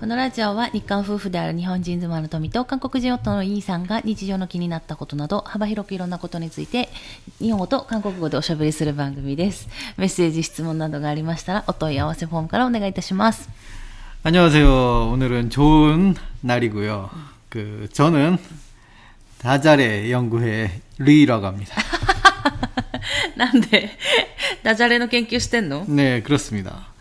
このラジオは日韓夫婦である日本人妻の富と韓国人夫のイーさんが日常の気になったことなど幅広くいろんなことについて日本語と韓国語でおしゃべりする番組です。メッセージ、質問などがありましたらお問い合わせフォームからお願いいたします。 안녕하세요. 오늘은 좋은 날이고요. 그 저는 다자레 연구회 리라고 합니다. なんでダジャレの研究してんの 네, 그렇습니다.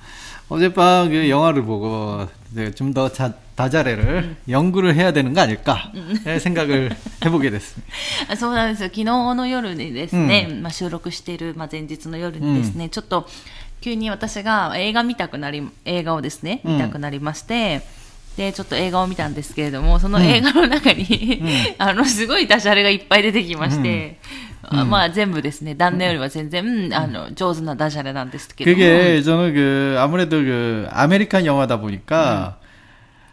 어젯밤 그 영화를 보고 좀 더 다자레를 연구를 해야 되는 거 아닐까 네, 생각을 해보게 됐습니다. あそうなんですよ。昨日の夜にですね、まあ、収録している、まあ、前日の夜にですね、ちょっと急に私が映画見たくなり、映画をですね、見たくなりまして、で、ちょっと映画を見たんですけれども、その映画の中に、あの、すごいダジャレがいっぱい出てきまして、あ うん。 まあ全部ですね、旦那よりは全然、あの、上手なダジャレなんですけども、 그게 저는 그 아무래도 그 아메리칸 영화다 보니까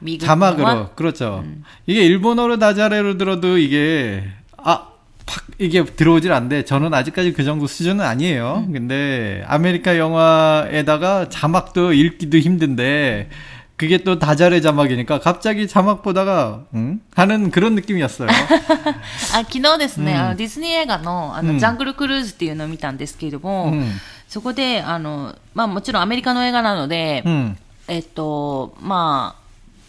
ミグは 자막으로 그렇죠. 이게 일본어로 다자레로 들어도 이게 아 팍 이게 들어오질 않는데 저는 아직까지 그 정도 수준은 아니에요. 근데 아메리카 영화에다가 자막도 읽기도 힘든데 그게 또 다자레 자막이니까 갑자기 자막 보다가 응? 하는 그런 느낌이었어요. あ昨日ですね、あのディズニー映画のあの、うんジャングルクルーズっていうのを見たんですけれども、うんそこであの、まあ、もちろんアメリカの映画なので、 음, えっとま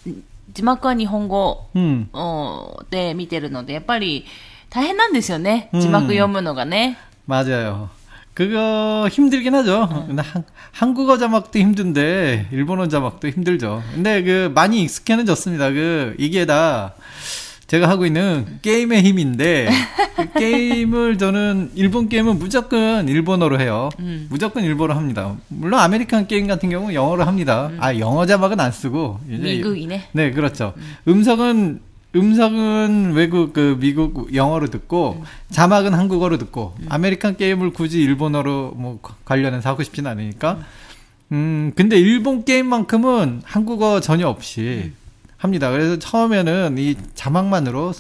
あ、字幕は日本語 음. おで見てるのでやっぱり大変なんですよねうん字幕読むのがね。 맞아요. 그거 힘들긴 하죠. 근데 한, 한국어 자막도 힘든데 일본어 자막도 힘들죠. 근데 그 많이 익숙해는 졌습니다. 그 이게 다 제가 하고 있는 게임의 힘인데 그 게임을 저는 일본 게임은 무조건 일본어로 해요. 무조건 일본어로 합니다. 물론 아메리칸 게임 같은 경우는 영어로 합니다. 아 영어 자막은 안 쓰고 미국이네. 네, 그렇죠. 음성은 음성은 외국 그 미국 영어로 듣고 자막은 한국어로 듣고 아메리칸 게임을 굳이 일본어로 뭐 과- 관련해서 하고 싶진 않으니까. 음. 근데 일본 게임만큼은 한국어 전혀 없이 합니다. 그래서 처음에는 이 자막만으로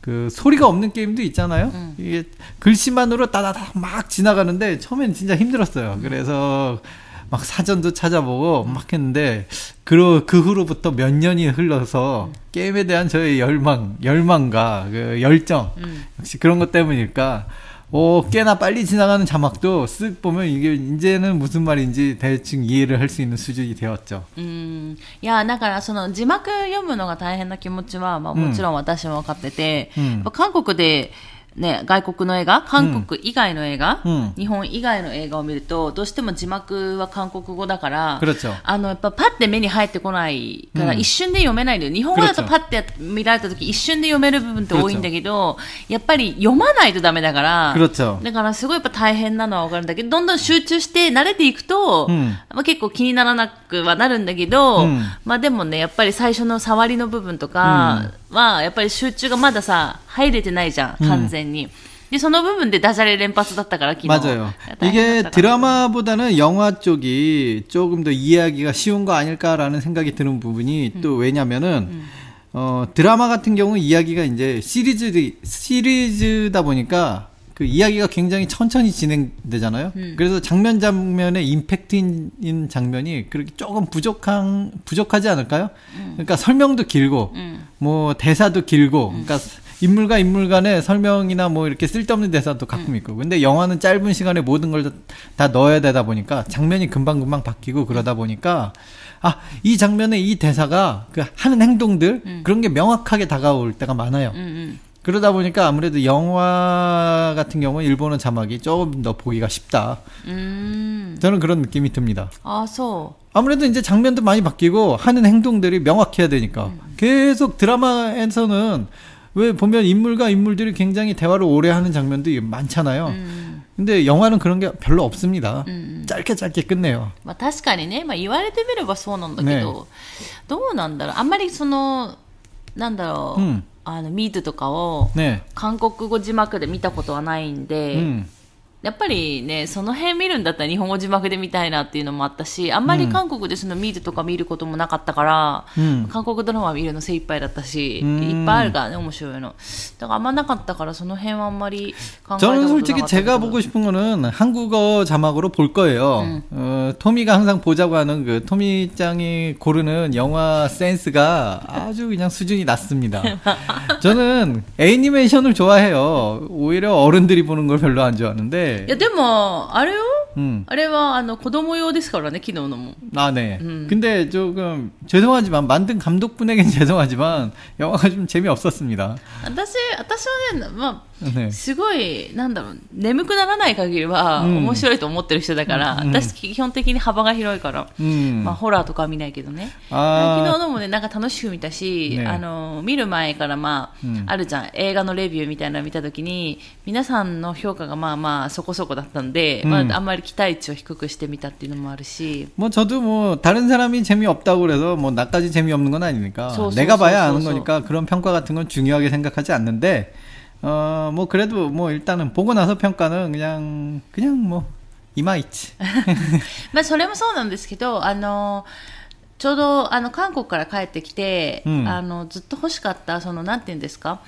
그 소리가 없는 게임도 있잖아요. 이게 글씨만으로 따다닥 막 지나가는데 처음엔 진짜 힘들었어요. 그래서 막 사전도 찾아보고 막 했는데 그, 그 후로부터 몇 년이 흘러서 게임에 대한 저의 열망, 열망과 그 열정 역시 그런 것 때문일까. 오, 꽤나 빨리 지나가는 자막도 쓱 보면 이게 이제는 무슨 말인지 대충 이해를 할 수 있는 수준이 되었죠. うんいやだからその字幕読むのが大変な気持ちは、まあ、もちろん私も分かってて、うんやっぱ韓国で、 ね、外国の映画韓国以外の映画、うん、日本以外の映画を見るとどうしても字幕は韓国語だから、あのやっぱパッて目に入ってこないから、うん、一瞬で読めないんだよ。日本語だとパッて見られた時一瞬で読める部分って多いんだけどやっぱり読まないとだめだからだからすごいやっぱ大変なのはわかるんだけどどんどん集中して慣れていくと、うん、まあ、結構気にならなくはなるんだけど、まあ、でもねやっぱり最初の触りの部分とか、は、やっぱり集中がまださ、入れてないじゃん、完全に。で、その部分でダジャレ連発だったから、昨日。 맞아요. 大変 이게 だったから 드라마보다는 영화 쪽이 조금 더 이해하기가 쉬운 거 아닐까라는 생각이 드는 부분이 또 왜냐면은 어 드라마 같은 경우 이야기가 이제 시리즈 시리즈다 보니까 그 이야기가 굉장히 천천히 진행되잖아요. 그래서 장면 장면의 임팩트 인 장면이 그렇게 조금 부족한 부족하지 않을까요? 그러니까 설명도 길고 뭐 대사도 길고 그러니까 인물과 인물 간의 설명이나 뭐 이렇게 쓸데없는 대사도 가끔 있고. 근데 영화는 짧은 시간에 모든 걸 다 넣어야 되다 보니까 장면이 금방금방 바뀌고 그러다 보니까 아, 이 장면에 이 대사가 그 하는 행동들 그런 게 명확하게 다가올 때가 많아요. うんうん。 그러다 보니까 아무래도 영화 같은 경우는 일본어 자막이 조금 더 보기가 쉽다. うーん。 저는 그런 느낌이 듭니다. ああ、そ 아무래도 이제 장면도 많이 바뀌고 하는 행동들이 명확해야 되니까 계속 드라마에서는 왜 보면 인물과 인물들이 굉장히 대화를 오래 하는 장면도 많잖아요. う。うん。 근데 영화는 그런 게 별로 없습니다. うん。 짧게 짧게 끝내요. まあ確かにね、まあ言われてみればそうなんだけど、どうなんだろう。あんまりその、なんだろう、うん あの、ミートとかを、 네. 韓国語字幕で見たことはないんで、 음. やっぱりね、その辺見るんだったら日本語字幕で見たいなっていうのもあったし、あんまり韓国でその見るとか見ることもなかったから、うん韓国ドラマ見るの精一杯だったし、うんいっぱいあるからね、面白いの。だからあんまなかったから、その辺はあんまり考えたことな 저는 かった 솔직히 けど 제가 보고 싶은 거는 한국어 자막으로 볼 거예요. 음. 어, 토미가 항상 보자고 하는 그 토미 짱이 고르는 영화 센스가 아주 그냥 수준이 낮습니다. 저는 애니메이션을 좋아해요. 오히려 어른들이 보는 걸 별로 안 좋아하는데. いや、でも、あれよ 음. あれは、あの、子供用ですからね、昨日のも。 아, 네. 음. 근데 조금 죄송하지만 만든 감독분에겐 죄송하지만 영화가 좀 재미없었습니다. 私、私はね、ま 네. ね、すごいなんだろう眠くならない限りは面白いと思ってる人だから、うん、私基本的に幅が広いから、うん、まあ、ホラーとかは見ないけどね。昨日のもねなんか楽しく見たし、ね、あの見る前から、まあ、うん、あるじゃん。映画のレビューみたいなの見た時に皆さんの評価がまあまあそこそこだったんで、まあ、あんまり期待値を低くしてみたっていうのもあるし。もう저도뭐다른사람이재미없다고그래서뭐나까지재미없는건아니니까내가봐야아는거니까그런평가같은건중요하게생각하지않는데 어 뭐 그래도 뭐 일단은 보고 나서 평가는 그냥 그냥 뭐 이마이치 まあ、それもそうなんですけど、あの、ちょうど、あの、韓国から帰ってきて、うんあの、ずっと欲しかった、その、なんて言うんですか、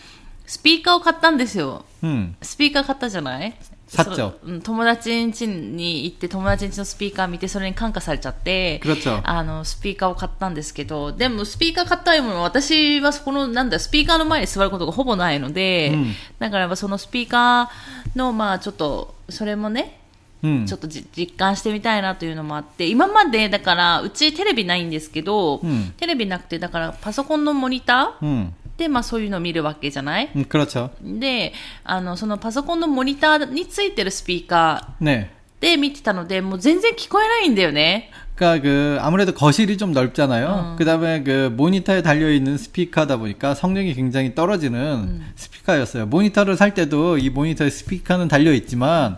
スピーカーを買ったんですよ。 음 スピーカー買ったじゃない 去う。うん、友達ん家に行って、友達ん家のスピーカー見て、それに感化されちゃって、あの、スピーカーを買ったんですけど、でもスピーカー買ったも、私はそこの、なんだ、スピーカーの前に座ることがほぼないので、だからそのスピーカーの、まあちょっと、それもね、ちょっと実感してみたいなというのもあって今までだからうちテレビないんですけど、テレビなくてだからパソコンのモニターまあそういうのを見るわけじゃない 음, 그렇죠 で、あの、そのパソコンのモニターについてるスピーカ 네 ーで見てたので、もう全然聞こえないんだよね。 그러니까 그 아무래도 거실이 좀 넓잖아요. 어. 그다음에 그 모니터에 달려 있는 스피커다 보니까 성능이 굉장히 떨어지는 스피커였어요. 모니터를 살 때도 이 모니터에 스피커는 달려 있지만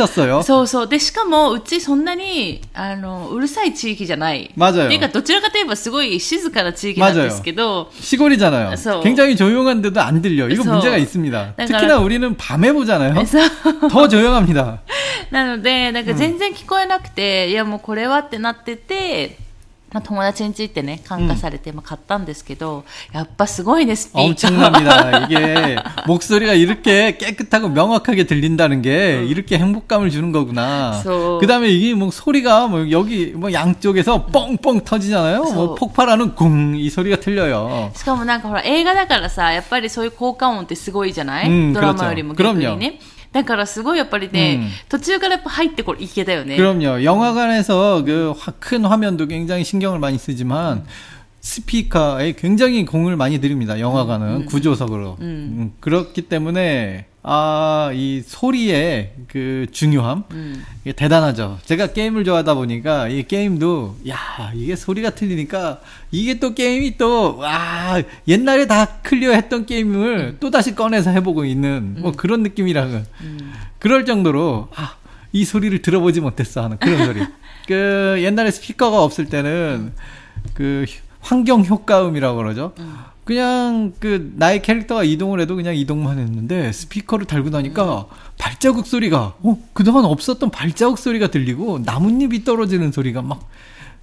そうそう。で、しかも、うちそんなに、あの、うるさい地域じゃない。 맞아요 っていうか、どちらかといえばすごい静かな地域なんですけど、 시골이잖아요. 그래서- 굉장히 조용한데도 안 들려. 이거 그래서- 문제가 있습니다. 그러니까- 특히나 우리는 밤에 보잖아요. そう 더 조용합니다. なので、なんか全然聞こえなくて、いやもうこれはってなってて、まあ、 友達についてね、感化されて、まあ、買ったんですけど、やっぱすごいね、スピーカー。 엄청납니다. 이게 목소리가 이렇게 깨끗하고 명확하게 들린다는 게 이렇게 행복감을 주는 거구나. 그래서- 그 다음에 이게 뭐 소리가 뭐 여기 뭐 양쪽에서 뻥뻥 터지잖아요. 뭐 그래서- 폭발하는 궁 이 소리가 들려요. しかもなんかほら、映画だからさ、やっぱりそういう効果音ってすごいじゃない、うんドラマよりも逆に 그렇죠 ね。 だからすごいやっぱりね、うん途中からやっぱ入ってこれいけたよね。 그럼요. 영화관에서 그 큰 화면도 굉장히 신경을 많이 쓰지만 스피커에 굉장히 공을 많이 들입니다. 영화관은 구조석으로. 음, 그렇기 때문에 아, 이 소리의 그 중요함 음. 이게 대단하죠. 제가 게임을 좋아하다 보니까 이 게임도 야, 이게 소리가 틀리니까 이게 또 게임이 또 와, 옛날에 다 클리어 했던 게임을 또 다시 꺼내서 해보고 있는 뭐 그런 느낌이라는 그럴 정도로 아, 이 소리를 들어보지 못했어 하는 그런 소리. 그 옛날에 스피커가 없을 때는 그 환경 효과음이라고 그러죠. 그냥 그 나의 캐릭터가 이동을 해도 그냥 이동만 했는데 스피커를 달고 나니까 발자국 소리가 어 그동안 없었던 발자국 소리가 들리고 나뭇잎이 떨어지는 소리가 막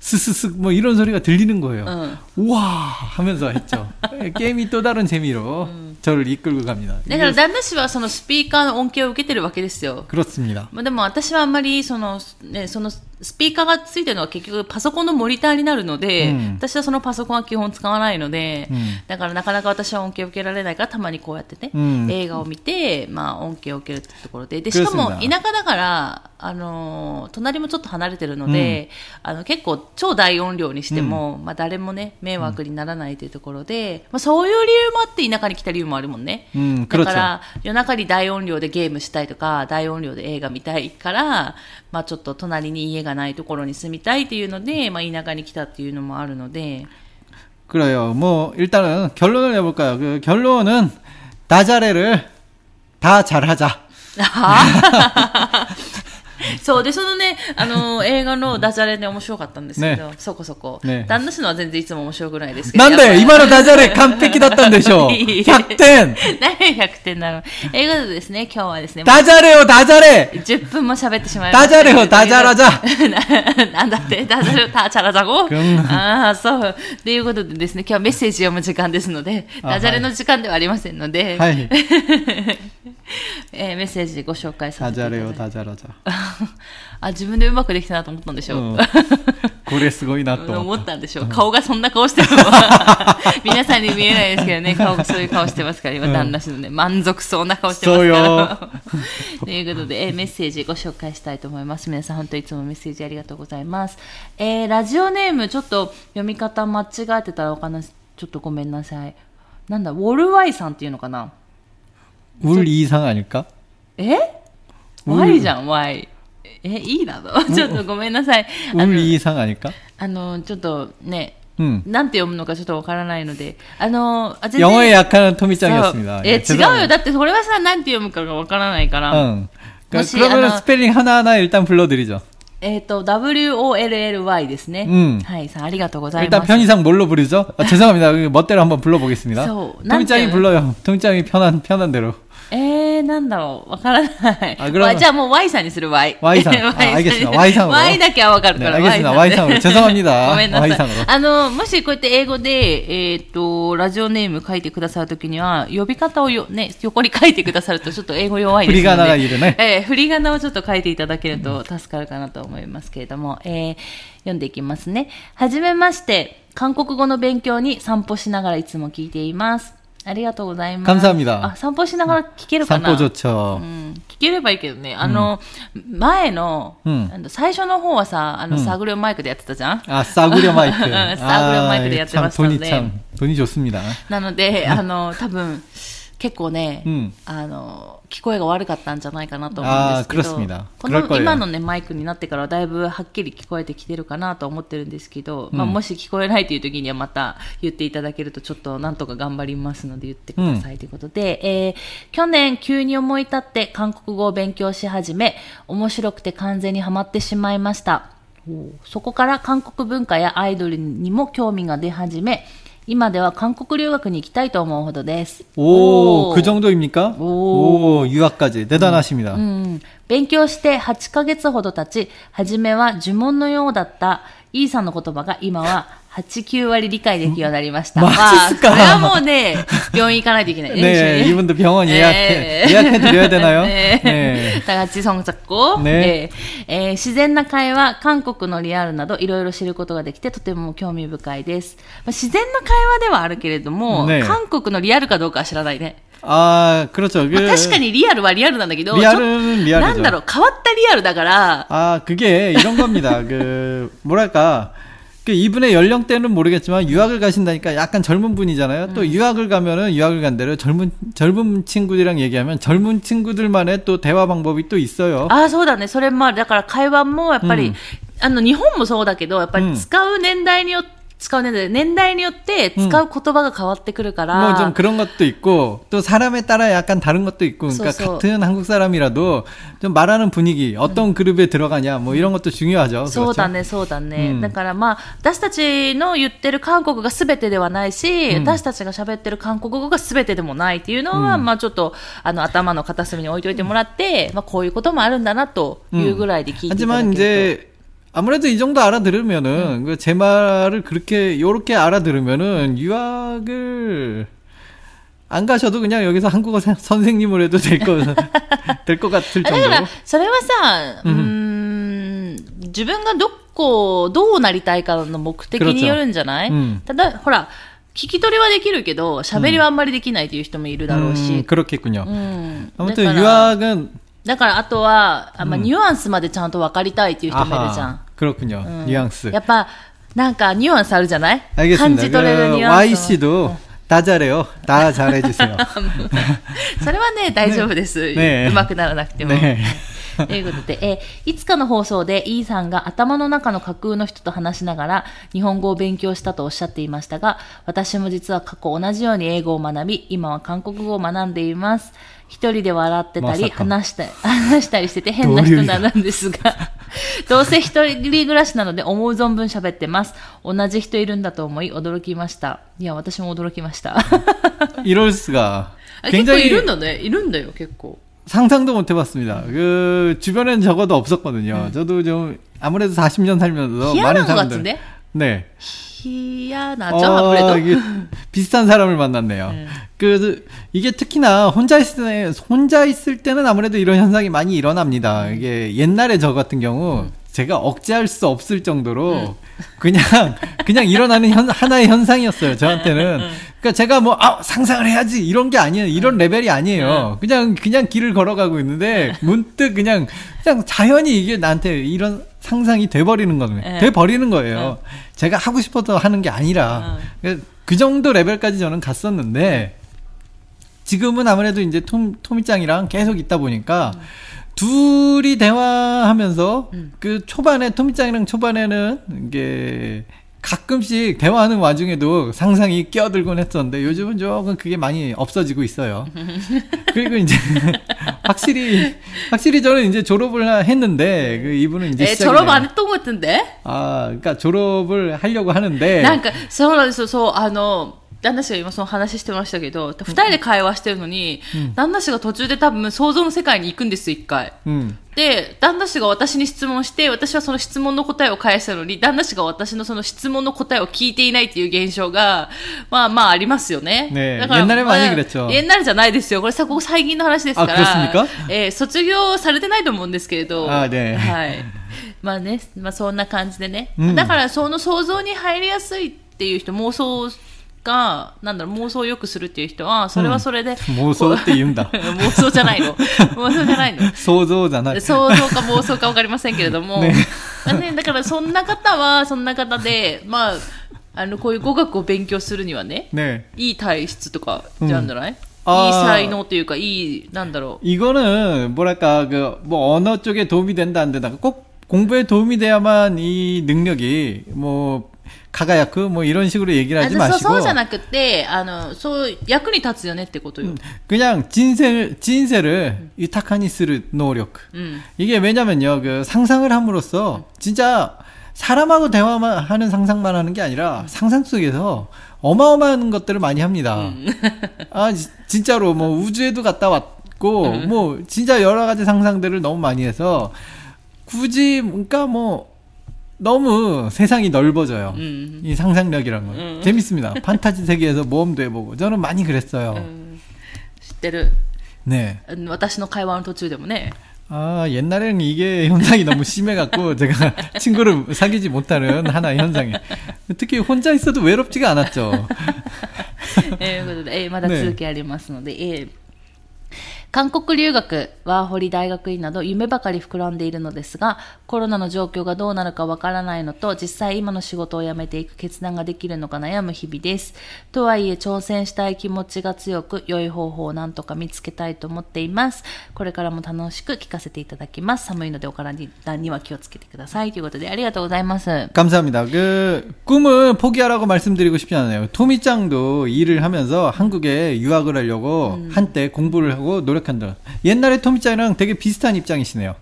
스스스 뭐 이런 소리가 들리는 거예요. 응. 우와 하면서 했죠. 게임이 또 다른 재미로 저를 이끌고 갑니다. だから 이게 旦那氏はそのスピーカーの恩恵を受けてるわけですよ。 그렇습니다. まあでも私はあんまりその、ね、その スピーカーがついてるのは結局パソコンのモニターになるので、うん、私はそのパソコンは基本使わないので、うん、だからなかなか私は恩恵を受けられないからたまにこうやってね、うん、映画を見て、まあ、恩恵を受けるってところで。でしかも田舎だからあの隣もちょっと離れてるので、あの結構超大音量にしても、まあ、誰もね迷惑にならないというところで、まあ、そういう理由もあって田舎に来た理由もあるもんね、だから夜中に大音量でゲームしたいとか大音量で映画見たいから、まあ、ちょっと隣に家がないところに住みたいっていうので、まあ、田舎に来たっていうのもあるので 그래요. 뭐 일단은 결론을 내볼까요? 그 결론은 다자레를 다 잘하자. そうでそのねあの映画のダジャレで面白かったんですけど、そこそこ、ね、旦那氏のは全然いつも面白くないですけどなんだよ今のダジャレ完璧だったんでしょう？100点。何が100点なの映画でですね今日はですねダジャレをダジャレ。10分も喋ってしまいました。ダジャレをダジャラじゃ。なんだって？ダジャレをダジャラじゃご？ああそう。ということでですね今日はメッセージ読む時間ですのでダジャレの時間ではありませんので、はい。えー、メッセージご紹介させていただきます。あ、自分でうまくできたなと思ったんでしょう。うん、これすごいなと思ったんでしょう。顔がそんな顔してるのは、皆さんに見えないですけどね、顔がそういう顔してますから、今、旦那氏のね、満足そうな顔してますから。ということで、えー、メッセージご紹介したいと思います。皆さん、本当いつもメッセージありがとうございます。えー、ラジオネーム、ちょっと読み方間違えてたらお話、ちょっとごめんなさい。なんだ、ウォルワイさんっていうのかな 울 이상 아닐까? えウル ?Y じゃん、Y。え、いいなのちょっとごめんなさい。あ 울 の、 이상 아닐까? あのちょっとね、 음. なんて読むのかちょっとわからないので、あの、あ全然 영어에 약한 そう 토미짱이었습니다. え、 예, 違う 죄송합니다. よ。だってそれはさ、なんて読むかがわからないから。 응. 그러니까 혹시 그러면 아마- 스펠링 하나하나 일단 불러드리죠. えっ、と、WOLLY ですね。うんはい、さん、ありがとうござい 일단 ます。 편의상 뭘로 부르죠? 아, 죄송합니다. 그 멋대로 한번 불러보겠습니다. So, 토미짱이 난데- 불러요. 토미짱이 편한 편한 대로. えー、なんだろう。わからない。あグラマわじゃあもう Y さんにする Y。 Y さん Y あ알겠습니다 Y さん Y だけはわかるから。 네, 알겠습니다. Y さん Y 죄송합니다. ごめんなさい Y さんあの、もしこうやって英語で、えっ、と、ラジオネーム書いてくださるときには、呼び方をよ、ね、横に書いてくださるとちょっと英語弱いですので。振り仮名がいるねえー振り仮名をちょっと書いていただけると助かるかなと思いますけれども、えー読んでいきますね。はじめまして、韓国語の勉強に散歩しながらいつも聞いています。 ありがとうございます。 감사합니다 あ、散歩しながら聞けるかな 散歩 좋죠. うん、聞ければいいけどね、あの、前の、うんあの最初の方はさ、あの、うんサグレオマイクでやってたじゃん 아 싸구려 마이크. 싸구려 마이크를 아, 참 얕잡았었는데. 돈이 참 돈이 좋습니다. なので、あの、多分、 結構ね、うん、あの聞こえが悪かったんじゃないかなと思うんですけどこの今の、ね、マイクになってからだいぶはっきり聞こえてきてるかなと思ってるんですけど、うん、まあ、もし聞こえないという時にはまた言っていただけるとちょっとなんとか頑張りますので言ってくださいということで、うん、えー、去年急に思い立って韓国語を勉強し始め面白くて完全にはまってしまいました。そこから韓国文化やアイドルにも興味が出始め今では韓国留学に行きたいと思うほどです。 오, 오. 그 정도입니까? 오. 오, 유학까지 대단하십니다. うん、勉強して8ヶ月ほど経ち、初めは呪文のようだったイーさんの言葉が今は 8、9割理解できるようになりました。マジっすかそれはもうね、病院行かないといけないね。 네, 一緒に 이분도 병원 예약해, 네. 예약해 드려야 되나요? 네. 네. だ같이성잡고 네. えー自然な会話、韓国のリアルなどいろいろ知ることができてとても興味深いです。まあ、自然な会話ではあるけれども、ね韓国のリアルかどうかは知らないね。 아, 그렇죠. まあ 그, 確かにリアルはリアルなんだけど、 리얼은 ちょ 리얼이죠. なんだろう、変わったリアルだから、 아, 그게 이런 겁니다. 그, 뭐랄까. 그 이분의 연령대는 모르겠지만 유학을 가신다니까 약간 젊은 분이잖아요. 또 유학을 가면은 유학을 간 대로 젊은 젊은 친구들이랑 얘기하면 젊은 친구들만의 또 대화 방법이 또 있어요. ああ、そうだね。それもある。だから会話もやっぱり、うんあの、日本もそうだけど、やっぱり使う年代によって、 使う年代、年代によって使う言葉が変わってくるから。 뭐 좀 그런 것도 있고 또 사람에 따라 약간 다른 것도 있고 그러니까 소, 소. 같은 한국 사람이라도 좀 말하는 분위기 어떤 그룹에 들어가냐 뭐 이런 것도 중요하죠. そうだ 그렇죠? ね、そうだね。うんだからまあ、私たちの言ってる韓国が全てではないし、うん私たちが喋ってる韓国語が全てでもないっていうのは、うんまあちょっと、あの、頭の片隅に置いといてもらって、まあこういうこともあるんだなというぐらいで聞いていただけ 하지만 ると。 이제 아무래도 이 정도 알아들으면은 그 제 말을 그렇게 요렇게 알아들으면은 유학을 안 가셔도 그냥 여기서 한국어 선- 선생님을 해도 될 거 될 것 같을 だから 정도로 、それはさ、ううんーん、 自分がどこ、どうなりたいかの目的によるんじゃない、 그렇죠. 음. ただ、ほら、聞き取りはできるけど、喋りはあんまりできないという人もいるだろう 음, し。 그렇겠군요. うん。 아무튼 だから 유학은 だから、あとは、あまあ、ニュアンスまでちゃんと分かりたいっていう人もいるじゃん。 아하, 그렇군요. うん 뉘앙스. やっぱ、なんか、ニュアンスあるじゃない感 알겠습니다. じ取れる 그 ニュアン Y スの。 씨도 다 잘해요. 다 잘해주세요. それはね、大丈夫です。ねうまくならなくても。 ということで、えー、いつかの放送で E さんが頭の中の架空の人と話しながら日本語を勉強したとおっしゃっていましたが、私も実は過去同じように英語を学び、今は韓国語を学んでいます。一人で笑ってたり、話したり、話したりしてて変な人なんですが、どうせ一人暮らしなので思う存分喋ってます。同じ人いるんだと思い驚きました。いや、私も驚きました。いろですが。結構いるんだね。いるんだよ、結構。 상상도 못 해봤습니다. 그 주변엔 적어도 없었거든요. 저도 좀 아무래도 40년 살면서 많은 희한한 것 사람들. 같은데? 네. 희한하죠, 아무래도. 이게 비슷한 사람을 만났네요. 네. 그 이게 특히나 혼자 있을 때 혼자 있을 때는 아무래도 이런 현상이 많이 일어납니다. 이게 옛날에 저 같은 경우 제가 억제할 수 없을 정도로 그냥 그냥 일어나는 현, 하나의 현상이었어요. 저한테는. 그러니까 제가 뭐 아, 상상을 해야지 이런 게 아니에요. 이런 레벨이 아니에요. 그냥 그냥 길을 걸어가고 있는데 문득 그냥 그냥 자연히 이게 나한테 이런 상상이 돼버리는 거예요. 네. 돼버리는 거예요. 제가 하고 싶어서 하는 게 아니라 그- 그 정도 레벨까지 저는 갔었는데 지금은 아무래도 이제 톰, 토미짱이랑 계속 있다 보니까 둘이 대화하면서 음. 그 초반에 토미짱이랑 초반에는 이게 가끔씩 대화하는 와중에도 상상이 끼어들곤 했었는데 요즘은 조금 그게 많이 없어지고 있어요. 그리고 이제 확실히 확실히 저는 이제 졸업을 했는데 그 이분은 이제 예, 에, 졸업 안 했던 것 같은데? 아, 그러니까 졸업을 하려고 하는데. 그러니까 서울에서 아노 旦那氏が今その話してましたけど、二人で会話してるのに、旦那氏が途中で多分想像の世界に行くんですよ、一回。 음. で、旦那氏が私に質問して、私はその質問の答えを返したのに、旦那氏が私のその質問の答えを聞いていないっていう現象が、まあまあありますよね。ねえだから옛날에많이 まあ 그랬죠 옛날じゃないですよ。これさ、ここ最近の話ですかあ그렇습니까 ら。えー卒業されてないと思うんですけれど。あねはい。まあね、まあそんな感じでね。うんだからその想像に入りやすいっていう人、妄想 が、なんだろう、妄想をよくするっていう人は、それはそれで。 모소 때 윤다. 妄想じゃないの。妄想じゃないの。 소조잖아. 想像か妄想か分かりませんけれども、ねまあね、だからそんな方はそんな方で、まあ、あのこういう語学を勉強するにはね 네. いい体質とかじゃんじゃない、あーいい才能というかいいなんだろ 이거는 뭐랄까 그 뭐 언어 쪽에 도움이 된다 안 된다 꼭 공부에 도움이 돼야만 이 능력이 뭐 가가야크 뭐 이런 식으로 얘기를 うあ 하지 そう 마시고 そうじゃなくてあのそう役に立つよねってことよ、 그냥 진세 진세를 이타카니 쓰는 노력 うん、 이게 왜냐면요 그 상상을 함으로써 진짜 사람하고 대화만 하는 상상만 하는 게 아니라 상상 속에서 어마어마한 것들을 많이 합니다. 아 지- 진짜로 뭐 우주에도 갔다 왔고 뭐 진짜 여러 가지 상상들을 너무 많이 해서 굳이 그러니까 뭐 너무 세상이 넓어져요. うん、 이 상상력이란 건 음. 재밌습니다. 판타지 세계에서 모험도 해보고 저는 많이 그랬어요. うん知ってる 네. あの私の会話の途中でもね 아, 옛날에는 이게 현상이 너무 심해갖고 제가 친구를 사귀지 못하는 하나의 현상이. 특히 혼자 있어도 외롭지가 않았죠. えー 韓国留学、ワーホリ大学院など夢ばかり膨らんでいるのですが、コロナの状況がどうなるかわからないのと、実際今の仕事を辞めていく決断ができるのか悩む日々です。とはいえ、挑戦したい気持ちが強く、良い方法をなんとか見つけたいと思っています。これからも楽しく聞かせていただきます。寒いのでお体には気をつけてください。ということで、ありがとうございます。 감사합니다. 그 꿈은 포기하라고 말씀드리고 싶지 않아요. 토미짱도 일을 하면서 한국에 유학을 하려고 한때 공부를 하고 노력 한다. 옛날에 토미짱이랑 되게 비슷한 입장이시네요.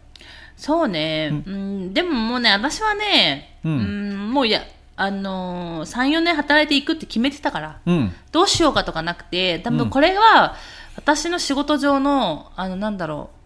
そうね、うん、でももうね、私はね、ううんん、もういや、あのー、3、4年働いていくって決めてたから、 음, どうしようかとかなくて、多分これは、私の仕事上の、あの、なんだろう、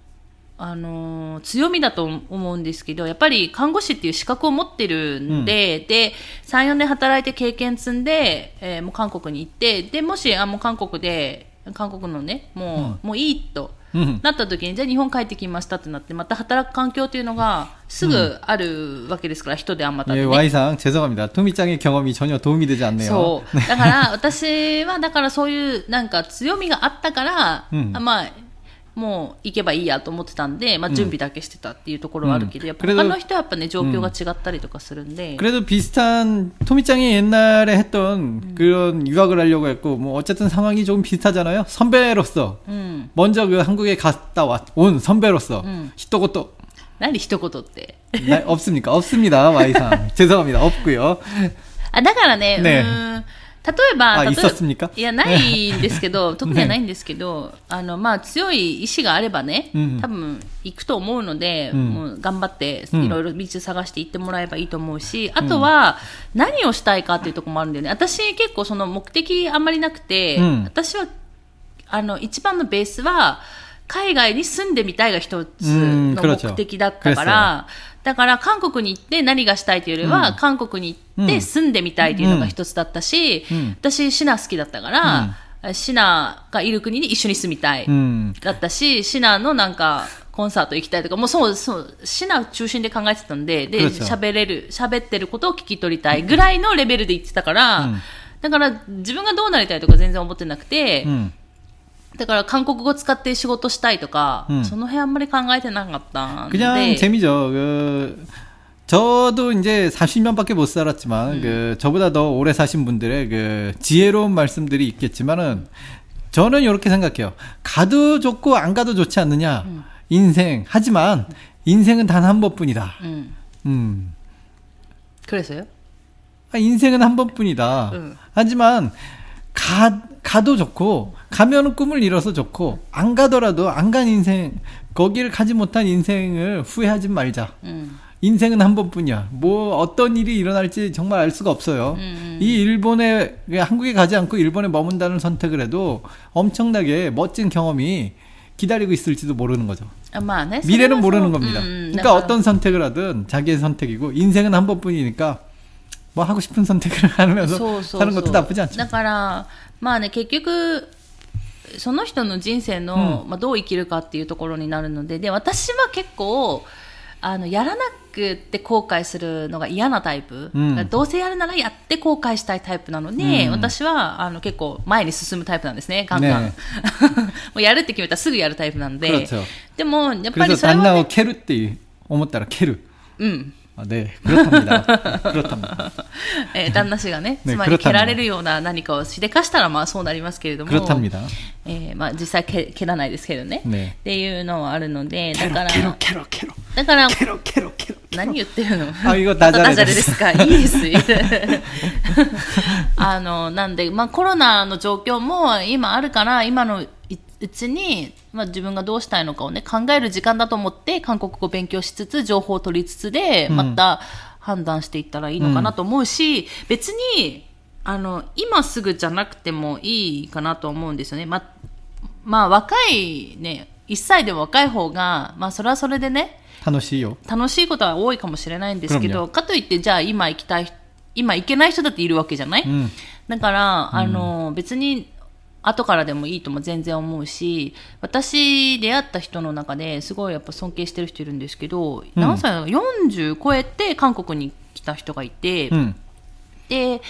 あのー強みだと思うんですけど、やっぱり看護師っていう資格を持ってるんで、で、3、4年働いて経験積んで、えーもう韓国に行って、で、もし、あ、もう韓国で、 韓国のね、もう、もういいと。 うんなった時に、じゃあ日本帰ってきましたってなって、また働く環境っていうのがすぐあるわけですから、人であんまたって 예, ね。 Y상 죄송합니다. 토미짱의 경험이 전혀 도움이 되지 않네요. そう。だから、私は、だからそういう、なんか強みがあったから、うんあまあ、 もう行けばいいやと思ってたんで、まあ準備だけしてたっていうところはあるけど、うんやっぱ他の人はやっぱね、状況が違ったりとかするんで、 그래도 비슷한 토미짱이 옛날에 했던 그런 유학을 하려고 했고 뭐 어쨌든 상황이 조금 비슷하잖아요. 선배로서 うん。 먼저 그 한국에 갔다 왔, 온 선배로서 음. 히토고토 何一言って。 나- 없습니까? 없습니다. Y상 죄송합니다. 없고요. あ、だからね、ねうーん 例えば、あ例えいっそっすみかいや、ないんですけど、特にはないんですけど、あの、まあ、強い意志があればね、うん。多分、行くと思うので、うん。もう頑張って、うん。いろいろ道探して行ってもらえばいいと思うし、あとは、何をしたいかっていうところもあるんだよね。私、結構その目的あんまりなくて、うん。私は、あの、一番のベースは、海外に住んでみたいが一つうんの目的だったから、だから韓国に行って何がしたいというよりは、うん。韓国に行って住んでみたいというのが一つだったし、うん。私シナ好きだったから、シナがいる国に一緒に住みたいだったし、シナのなんかコンサート行きたいとかもうそうそうシナ中心で考えてたんででそう喋れる喋ってることを聞き取りたいぐらいのレベルで言ってたから、うん。だから自分がどうなりたいとか全然思ってなくて、うん。だから韓国語使って仕事したいとか、うんその辺あんまり考えてなかったんで。 그냥 재미죠. 그 저도 이제 40년밖에 못 살았지만 그 저보다 더 오래 사신 분들의 그 지혜로운 말씀들이 있겠지만은 저는 이렇게 생각해요. 가도 좋고 안 가도 좋지 않느냐. 인생. 하지만 인생은 단 한 번뿐이다. うん。 음. 그래서요? 아, 인생은 한 번뿐이다. 응. 하지만 가, 가도 좋고, 가면 꿈을 이뤄서 좋고, 안 가더라도 안 간 인생, 거기를 가지 못한 인생을 후회하지 말자. 음. 인생은 한 번뿐이야. 뭐 어떤 일이 일어날지 정말 알 수가 없어요. 음. 이 일본에 한국에 가지 않고 일본에 머문다는 선택을 해도 엄청나게 멋진 경험이 기다리고 있을지도 모르는 거죠. 아마 미래는 모르는 겁니다. 음, 그러니까 어떤 선택을 하든 자기의 선택이고 인생은 한 번뿐이니까 뭐 하고 싶은 선택을 하면서 そうそう 사는 そう 것도 나쁘지 않죠. だから、まあね、結局、その人の人生の、まあ、どう生きるかっていうところになるので、で、私は結構、あの、やらなくて後悔するのが嫌なタイプ。うんだからどうせやるならやって後悔したいタイプなので、うん私は、あの、結構前に進むタイプなんですね、ガンガン。ねもうやるって決めたらすぐやるタイプなんで。 그렇죠. でも、やっぱり 그래서 それは、 단나오 ね、 캐루 때思ったら 캐루. うん。 아, 네, 그렇답니다. 그렇답니다. えー旦那氏がね、ね妻に蹴黒田のられるような何かをしでかしたらまあそうなりますけれども、 그렇답니다. えーまあ実際蹴蹴らないですけどね。ねっていうのはあるので、だ 캐로 から、 캐로 캐로 캐로 だから、 캐로 캐로 캐로. 何言ってるのあいいよまたダジャレでダジャレですすかいいです。あの、なんで、まあコロナの状況も今あるから、今のい うちに、まあ、自分がどうしたいのかをね考える時間だと思って韓国語を勉強しつつ情報を取りつつで、また判断していったらいいのかなと思うし、うん、別にあの今すぐじゃなくてもいいかなと思うんですよね。ままあ若いね1歳でも若い方が、まあ、それはそれでね楽しいよ。楽しいことは多いかもしれないんですけどかといってじゃあ今行きたい今行けない人だっているわけじゃない、うん、だから、あの別に後からでもいいとも全然思うし、私、出会った人の中ですごいやっぱ尊敬してる人いるんですけど、何歳だろう ?40 超えて韓国に来た人がいて、 음. で、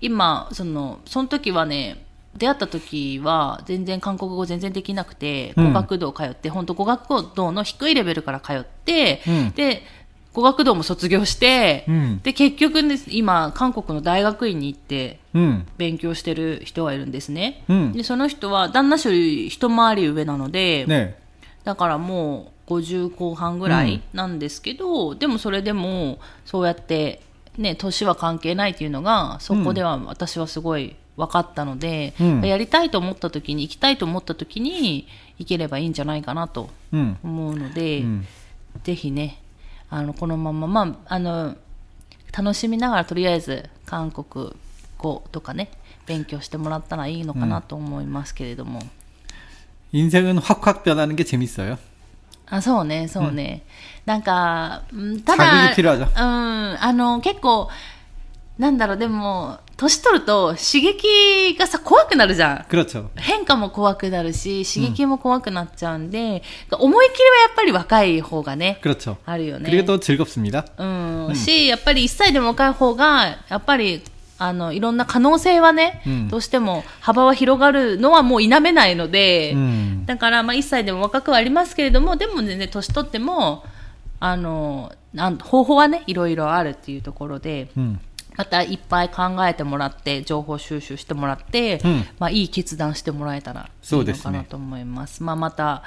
今、その、その時はね、出会った時は全然韓国語全然できなくて、うん語学堂通って、本当語学堂の低いレベルから通って、うんで、語学堂も卒業して、うん、で結局、ね、今韓国の大学院に行って勉強してる人がいるんですね、うん、でその人は旦那より一回り上なので、ね、だからもう50後半ぐらいなんですけど、うん、でもそれでもそうやって、ね、年は関係ないっていうのがそこでは私はすごい分かったので、やりたいと思った時に行きたいと思った時に行ければいいん。じゃないかなと思うので、ぜひねあの、このまま、まあ、あの、楽しみながらとりあえず韓国語とかね、勉強してもらったらいいのかなと思いますけれども。 인생은 확확 변하는 게 재밌어요. あ、そうね、そうね。なんか、うんた 자극이 だ、 필요하죠. うん、あの、結構、なんだろう、でも、 年取ると刺激がさ怖くなるじゃん。変化も怖くなるし刺激も怖くなっちゃうんで、うん、思い切りはやっぱり若い方がね。あるよね。う 다、 うん、しやっぱり1歳でも若い方がやっぱりあのいろんな可能性はね、うん、どうしても幅は広がるのはもう否めないので、だからまあ1歳でも若くはありますけれどもでも全然年取ってもあのなん方法はねいろいろあるっていうところで。うんまたいっぱい考えてもらって、情報収集してもらって、うんまあ、いい決断してもらえたらいいのそうですねかなと思います。まあ、また、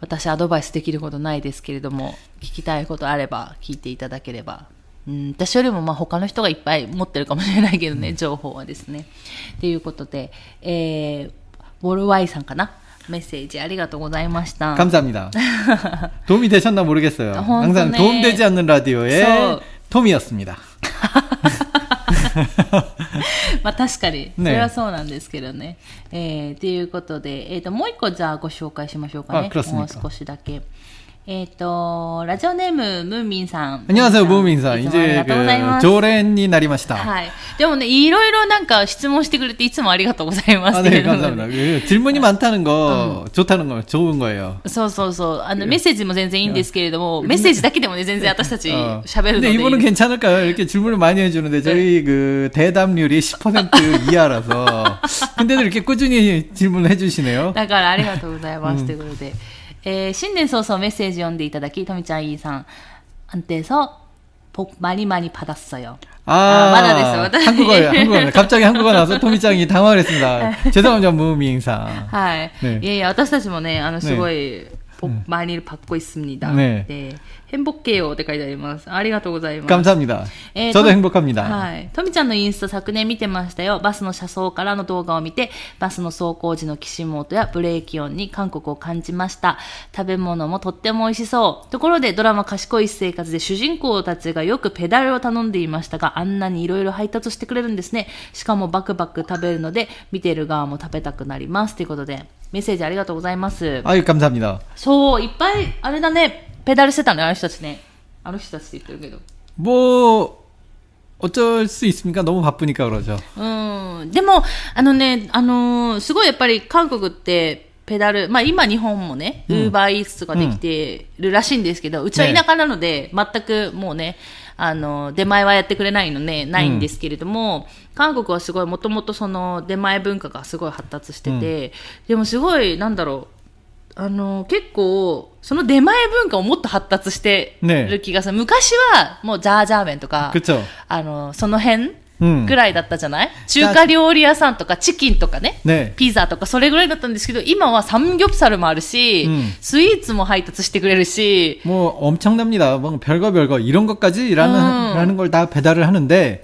私アドバイスできることないですけれども、聞きたいことあれば聞いていただければ。うん、私よりもまあ他の人がいっぱい持ってるかもしれないけどね、情報はですね。ということで、えー、ウォルワイさんかなメッセージありがとうございました。 감사합니다. 도움이 되셨나 모르겠어요. 어, 항상 네. 도움되지 않는 라디오의 그래서- 톰이었습니다. まあ確かに、そねれはそうなんですけどね。えー、ということで、えっ、と、もう一個じゃあご紹介しましょうかね。もう少しだけ。えっ、と、ラジオネーム、ムーミンさん。 안녕하세요, 무민사. いつもあり 이제 がとうござい 그 ます。 조렌이 나리마시다. はい。でもね、いろいろなんか質問してくれていつもありがとうございます。 아, 네, 감사합니다. 그 질문이 많다는 거 좋다는 거 좋은 거예요. そうそうそう。あの、メッセージも全然いいんですけれども、メッセージだけでもね、全然私たち 어. 喋るの 근데 で。 이분은 괜찮을까요? 이렇게 질문을 많이 해주는데 저희 그 대답률이 10% 이하라서 근데도 이렇게 꾸준히 질문을 해주시네요. だからありがとうございます。ということで、 えー新年早々メッセージ読んでいただき、とみちゃんいいさん、안돼서복 많이 많이 받았어요. 아, 아, 맞아, 됐어. 한국어예요, 한국어. 갑자기 한국어 나와서 토미짱이 당황을 했습니다. 죄송합니다, 무미잉사. はい。ねいやいや、私たちもね、あの、すごい、복많이받고있습니다。 ねで、 행복해요って書いてあります。ありがとうございます。 감사합니다. えー 저도 と 행복합니다. はい。とみちゃんのインスタ昨年見てましたよ。バスの車窓からの動画を見て、バスの走行時のきしむ音やブレーキ音に韓国を感じました。食べ物もとっても美味しそう。ところでドラマ賢い生活で主人公たちがよくペダルを頼んでいましたが、あんなにいろいろ配達してくれるんですね。しかもバクバク食べるので、見てる側も食べたくなります。ということで、メッセージありがとうございます。 아유, 감사합니다. そう、いっぱい、あれだね、 ペダルしてたね、あの人たちね。あの人たちって言ってるけど。 뭐, 어쩔 수 있습니까? 너무 바쁘니까 그러죠. うん。でも、あのね、あのーすごいやっぱり韓国って、ペダル、まあ今日本もね、ウーバーイーツとかできてるらしいんですけど、うちは田舎なので、全くもうね、あの、出前はやってくれないのね、ないんですけれども、韓国はすごいもともとその出前文化がすごい発達してて、でもすごい、なんだろう、 あの、結構、その出前文化をもっと発達してる気がする。昔は、もうジャージャー麺とか、 그쵸? あの、その辺うんぐらいだったじゃない、中華料理屋さんとかチキンとかね、ねピザとかそれぐらいだったんですけど、今はサムギョプサルもあるし、うんスイーツも配達してくれるし、 뭐 엄청납니다. 뭐 별거 별거 이런 것까지라는 음. 라는 걸 다 배달을 하는데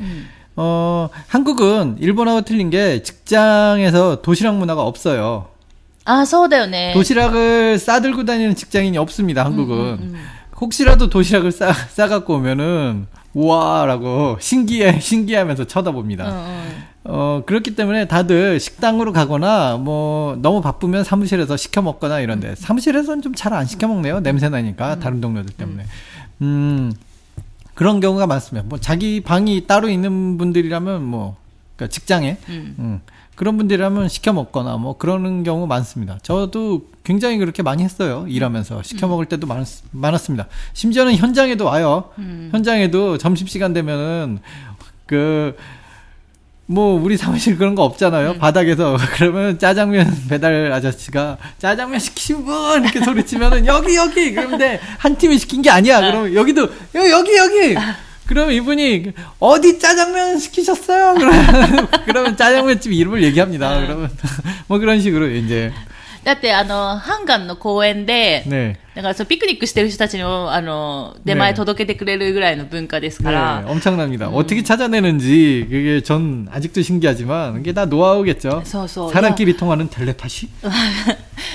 어 한국은 일본하고 틀린 게 직장에서 도시락 문화가 없어요. ああ、そうだよね。 도시락을 싸들고 다니는 직장인이 없습니다. 한국은 음, 혹시라도 도시락을 싸 싸갖고 오면은 우와라고 신기해 신기하면서 쳐다봅니다. うんうん 어, 그렇기 때문에 다들 식당으로 가거나, 뭐, 너무 바쁘면 사무실에서 시켜 먹거나 이런데, 사무실에서는 좀 잘 안 시켜 먹네요. 냄새 나니까, 다른 동료들 때문에. 음, 그런 경우가 많습니다. 뭐, 자기 방이 따로 있는 분들이라면, 뭐, 그러니까 직장에, 음. 음, 그런 분들이라면 시켜 먹거나, 뭐, 그러는 경우 많습니다. 저도 굉장히 그렇게 많이 했어요. 일하면서. 시켜 먹을 때도 많, 많았습니다. 심지어는 현장에도 와요. 현장에도 점심 시간 되면은, 그, 뭐 우리 사무실 그런 거 없잖아요. 바닥에서 그러면 짜장면 배달 아저씨가 짜장면 시키신 분 이렇게 소리치면은 여기 여기 그런데 한 팀이 시킨 게 아니야. 그러면 여기도 여- 여기 여기. 그러면 이분이 어디 짜장면 시키셨어요? 그러면 그러면 짜장면집 이름을 얘기합니다. 그러면 뭐 그런 식으로 이제 だって、あの、ハンガンの公園で、 네. だからそうピクニックしてる人たちの、あの、出前ね届けてくれるぐらいの文化ですか 네, ら、 엄청납니다. 어떻게 찾아내는지 그게 전 아직도 신기하지만 그게 다 노하우겠죠. そうそう。 사람끼리 통하는 텔레파시?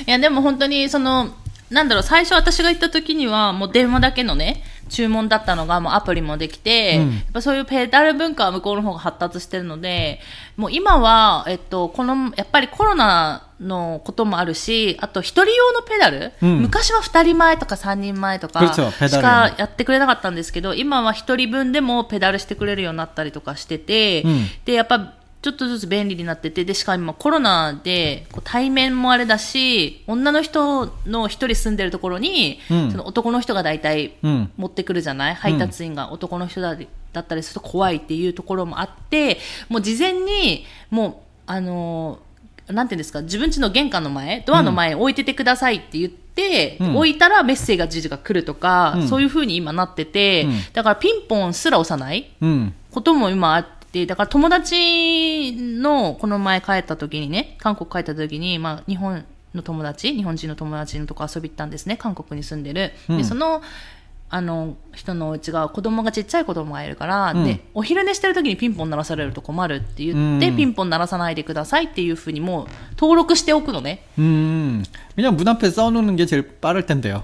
いや、でも本当に、その、なんだろう、最初私が行った時には、もう電話だけのね、 注文だったのがもうアプリもできて、うん、やっぱそういうペダル文化は向こうの方が発達してるのでもう今は、えっと、このやっぱりコロナのこともあるしあと一人用のペダル、うん、昔は二人前とか三人前とかしかやってくれなかったんですけど今は一人分でもペダルしてくれるようになったりとかしてて、うん、でやっぱちょっとずつ便利になってて、で、しかも今コロナで、こう対面もあれだし、女の人の一人住んでるところに、うん。その男の人が大体うん。持ってくるじゃない、配達員が男の人だだったりすると怖いっていうところもあって、もう事前に、もう、あのーなんていうんですか、自分家の玄関の前、ドアの前に置いててくださいって言って、うん。置いたらメッセージが来るとか、うん。そういう風に今なってて、うん。だからピンポンすら押さないうん。ことも今あって、だから友達のこの前帰った時にね、韓国帰った時に、まあ日本の友達、日本人の友達のとこ遊び行ったんですね、韓国に住んでる。うんで、その、あの人のお家が子供がちっちゃい子供がいるから、うんでお昼寝してる時にピンポン鳴らされると困るって言って、うんピンポン鳴らさないでくださいっていうふうにもう登録しておくのね。 음, 그냥 문 앞에 써놓는 게 제일 빠를 텐데요.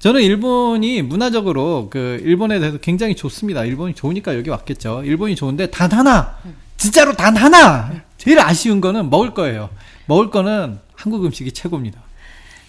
저는 일본이 문화적으로 그 일본에 대해서 굉장히 좋습니다. 일본이 좋으니까 여기 왔겠죠. 일본이 좋은데 단 하나 진짜로 단 하나 제일 아쉬운 거는 먹을 거예요. 먹을 거는 한국 음식이 최고입니다.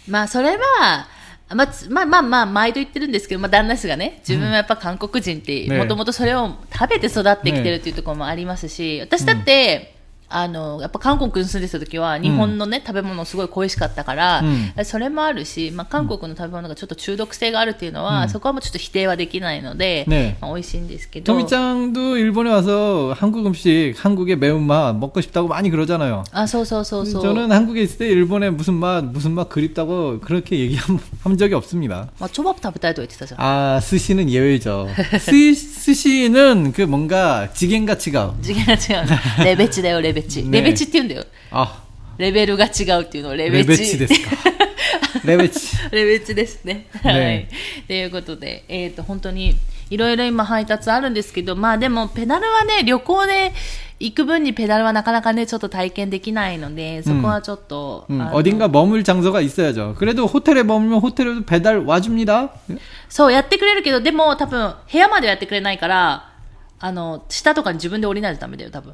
まあ、それは、まあ、つまあまあまあ、毎度言ってるんですけど、まあ、旦那氏がね、自分はやっぱ韓国人って、ねもともとそれを食べて育ってきてるっていうところもありますし、私だって、 あの、やっぱ韓国に住んでた時は、日本のね、食べ物すごい恋しかったから、うそれもあるし、まあ、韓国の食べ物がちょっと中毒性があるっていうのは、そこはもうちょっと否定はできないので、ねまあ、美味しいんですけど。 토미짱도 일본에 와서 한국 음식, 한국의 매운맛 먹고 싶다고 많이 그러잖아요. あ、そうそうそうそう。 저는 한국에 있을 때 일본의 무슨 맛, 무슨 맛 그립다고 그렇게 얘기한 한 적이 없습니다. まあ、チョバップ食べたいとは言ってたじゃん。 아, 스시는 예외죠. 스, 스시는 그 뭔가 지겐과違う. 次元が違う。レベチだよ、レ ベチ。ねレベチって言うんだよ。 아, レベルが違うっていうのをレベチ。 레베치 ですか. 레베치. レベチですね。ねはい。ということで、えっ、と、本当に、いろいろ今配達あるんですけど、まあでも、ペダルはね、旅行で行く分にペダルはなかなかね、ちょっと体験できないので、そこはちょっと、 음, あの 어딘가 머물 장소가 있어야죠. 그래도 호텔에 머물면 호텔에도 배달 와줍니다. そう、やってくれるけど、でも多分、部屋まではやってくれないから、あの、下とかに自分で降りないとダメだよ、多分。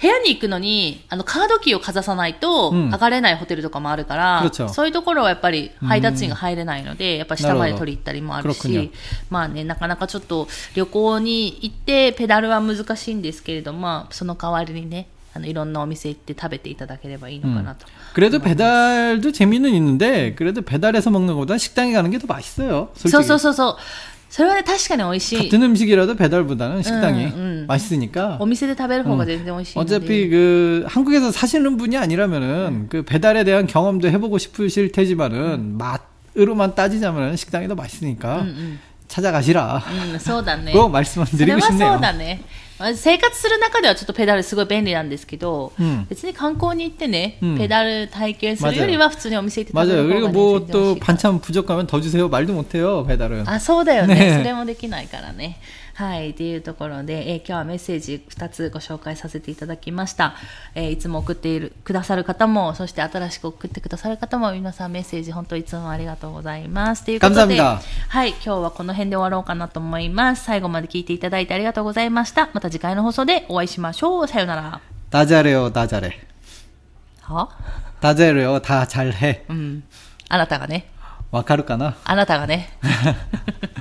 部屋に行くのに、あの、カードキーをかざさないと、うん上がれないホテルとかもあるから、 그렇죠 そういうところはやっぱり配達員が入れないので、やっぱ下まで取り行ったりもあるなるほどし、まあね、なかなかちょっと旅行に行ってペダルは難しいんですけれども、まあ、その代わりにね、あの、いろんなお店行って食べていただければいいのかなと。 그래도 배달도 재미는 있는데, 그래도 배달해서 먹는 것보다 식당에 가는 게 더 맛있어요. そう 솔직히. そうそう そう。それはね、確かに美味しい。 같은 음식이라도 배달보다는 식당이 음, 음. 맛있으니까. お店で食べる方が全然美味しいので。 어차피 그 한국에서 사시는 분이 아니라면은 그 배달에 대한 경험도 해보고 싶으실 테지만은 맛으로만 따지자면은 식당이 더 맛있으니까 うんうん。 찾아가시라. うん、そうだね。 꼭 말씀드리고 それ 싶네요. はそうだね。まあ生活する中ではちょっとペダルすごい便利なんですけど、うん別に観光に行ってね、うんペダル体験するよりは普通にお店行って食べ 맞아요. る方 그리고 が、ね、 뭐 全然美 또 味しいから 반찬 부족하면 더 주세요. 말도 못해요. 배달은. あ、そうだよねねそれもできないからね。 はい、っていうところで、えー、今日はメッセージ2つご紹介させていただきました。えー、いつも送っているくださる方も、そして新しく送ってくださる方も、皆さんメッセージ本当いつもありがとうございます。ということで、はい、今日はこの辺で終わろうかなと思います。最後まで聞いていただいてありがとうございました。また次回の放送でお会いしましょう。さよなら。ダジャレをダジャレ。は？ダジャレをダジャレ。うん。あなたがね。わかるかな？あなたがね。